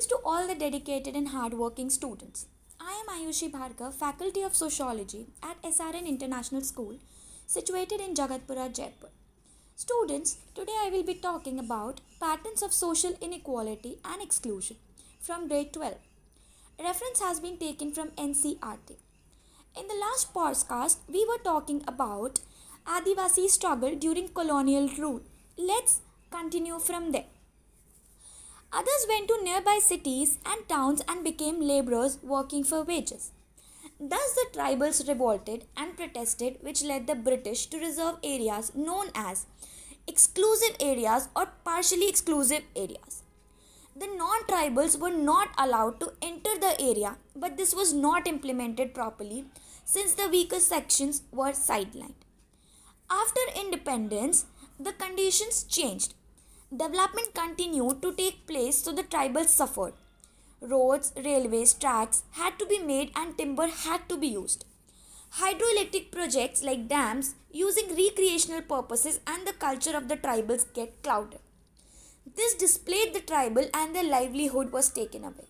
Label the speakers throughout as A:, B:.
A: Greetings to all the dedicated and hardworking students. I am Ayushi Bhargav, Faculty of Sociology at SRN International School, situated in Jagatpura, Jaipur. Students, today I will be talking about patterns of social inequality and exclusion from grade 12. Reference has been taken from NCERT. In the last podcast, we were talking about Adivasi struggle during colonial rule. Let's continue from there. Others went to nearby cities and towns and became laborers working for wages. Thus, the tribals revolted and protested, which led the British to reserve areas known as exclusive areas or partially exclusive areas. The non tribals were not allowed to enter the area, but this was not implemented properly since the weaker sections were sidelined. After independence, the conditions changed Development continued to take place, so the tribals suffered. Roads, railways, tracks had to be made and timber had to be used. Hydroelectric projects like dams using recreational purposes and the culture of the tribals get clouded. This displayed the tribal and their livelihood was taken away.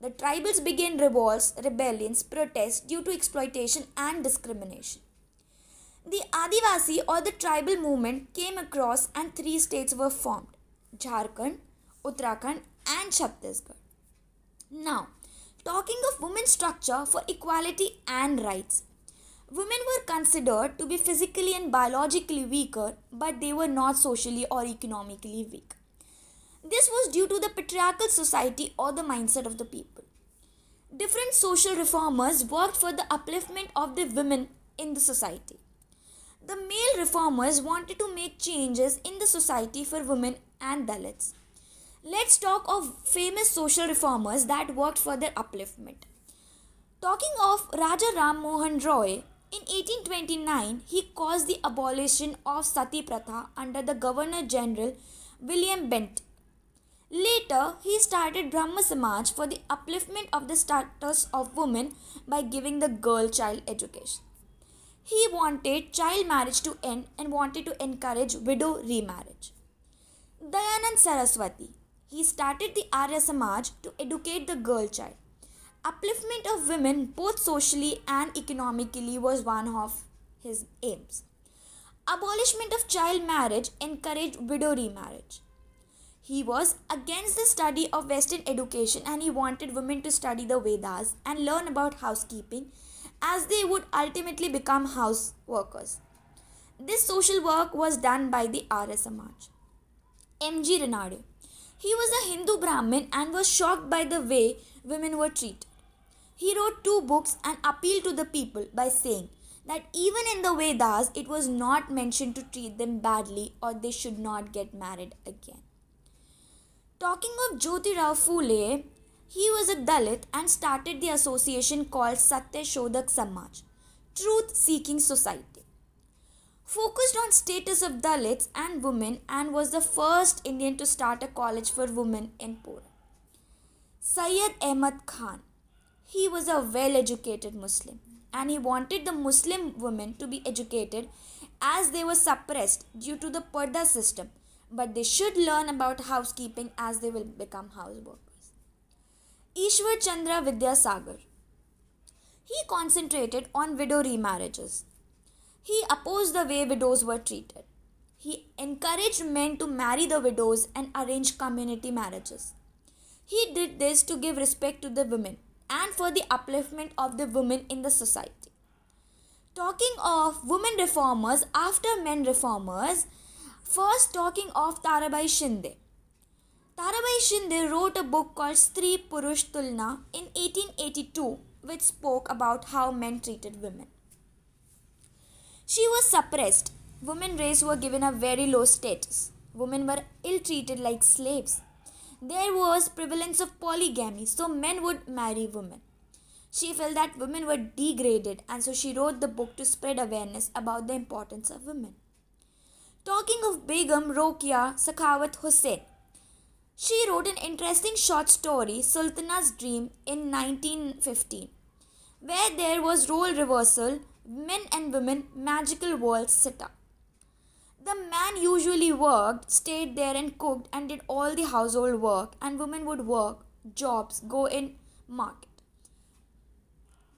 A: The tribals began revolts, rebellions, protests due to exploitation and discrimination. The Adivasi or the tribal movement came across and three states were formed Jharkhand, Uttarakhand, and Chhattisgarh. Now, talking of women's structure for equality and rights. Women were considered to be physically and biologically weaker, but they were not socially or economically weak. This was due to the patriarchal society or the mindset of the people. Different social reformers worked for the upliftment of the women in the society. The male reformers wanted to make changes in the society for women and Dalits. Let's talk of famous social reformers that worked for their upliftment. Talking of Raja Ram Mohan Roy, in 1829 he caused the abolition of Sati Pratha under the Governor General William Bentinck. Later, he started Brahma Samaj for the upliftment of the status of women by giving the girl child education. He wanted child marriage to end and wanted to encourage widow remarriage. Dayanand Saraswati. He started the Arya Samaj to educate the girl child. Upliftment of women both socially and economically was one of his aims. Abolishment of child marriage encouraged widow remarriage. He was against the study of Western education and he wanted women to study the Vedas and learn about housekeeping as they would ultimately become house workers. This social work was done by the Arya Samaj. M.G. Ranade. He was a Hindu Brahmin and was shocked by the way women were treated. He wrote two books and appealed to the people by saying that even in the Vedas it was not mentioned to treat them badly or they should not get married again. Talking of Jyotirao Phule, he was a Dalit and started the association called Satya Shodhak Samaj, Truth Seeking Society. Focused on status of Dalits and women and was the first Indian to start a college for women in Pune. Syed Ahmad Khan. He was a well educated Muslim and he wanted the Muslim women to be educated as they were suppressed due to the Parda system, but they should learn about housekeeping as they will become houseworkers. Ishwar Chandra Vidyasagar. He concentrated on widow remarriages. He opposed the way widows were treated. He encouraged men to marry the widows and arrange community marriages. He did this to give respect to the women and for the upliftment of the women in the society. Talking of women reformers after men reformers, first talking of Tarabai Shinde. Tarabai Shinde wrote a book called Stri Purush Tulna in 1882, which spoke about how men treated women. She was suppressed. Women race were given a very low status. Women were ill treated like slaves. There was prevalence of polygamy, so men would marry women. She felt that women were degraded, and so she wrote the book to spread awareness about the importance of women. Talking of Begum Rokeya Sakhawat Hussain, she wrote an interesting short story, Sultana's Dream, in 1915, where there was role reversal, men and women, magical worlds set up. The man usually worked, stayed there and cooked and did all the household work, and women would work, jobs go in market.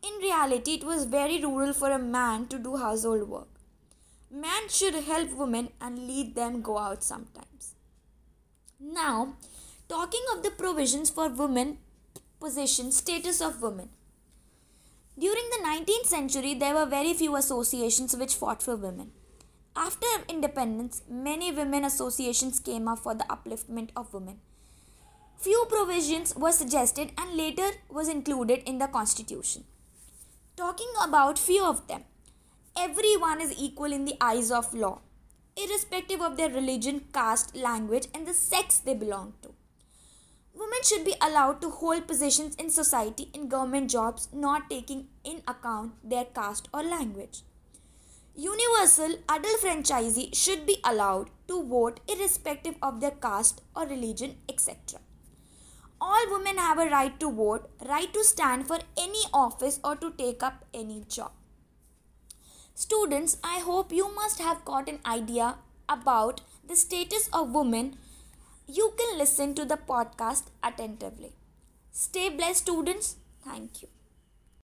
A: In reality, it was very rural for a man to do household work. Man should help women and lead them go out sometimes. Now, talking of the provisions for women position status of women. During the 19th century, there were very few associations which fought for women. After independence, many women associations came up for the upliftment of women. Few provisions were suggested and later was included in the constitution. Talking about few of them, everyone is equal in the eyes of law, irrespective of their religion, caste, language, and the sex they belong to. Women should be allowed to hold positions in society in government jobs, not taking in account their caste or language. Universal adult franchise should be allowed to vote irrespective of their caste or religion, etc. All women have a right to vote, right to stand for any office or to take up any job. Students, I hope you must have got an idea about the status of women. You can listen to the podcast attentively. Stay blessed, students. Thank you.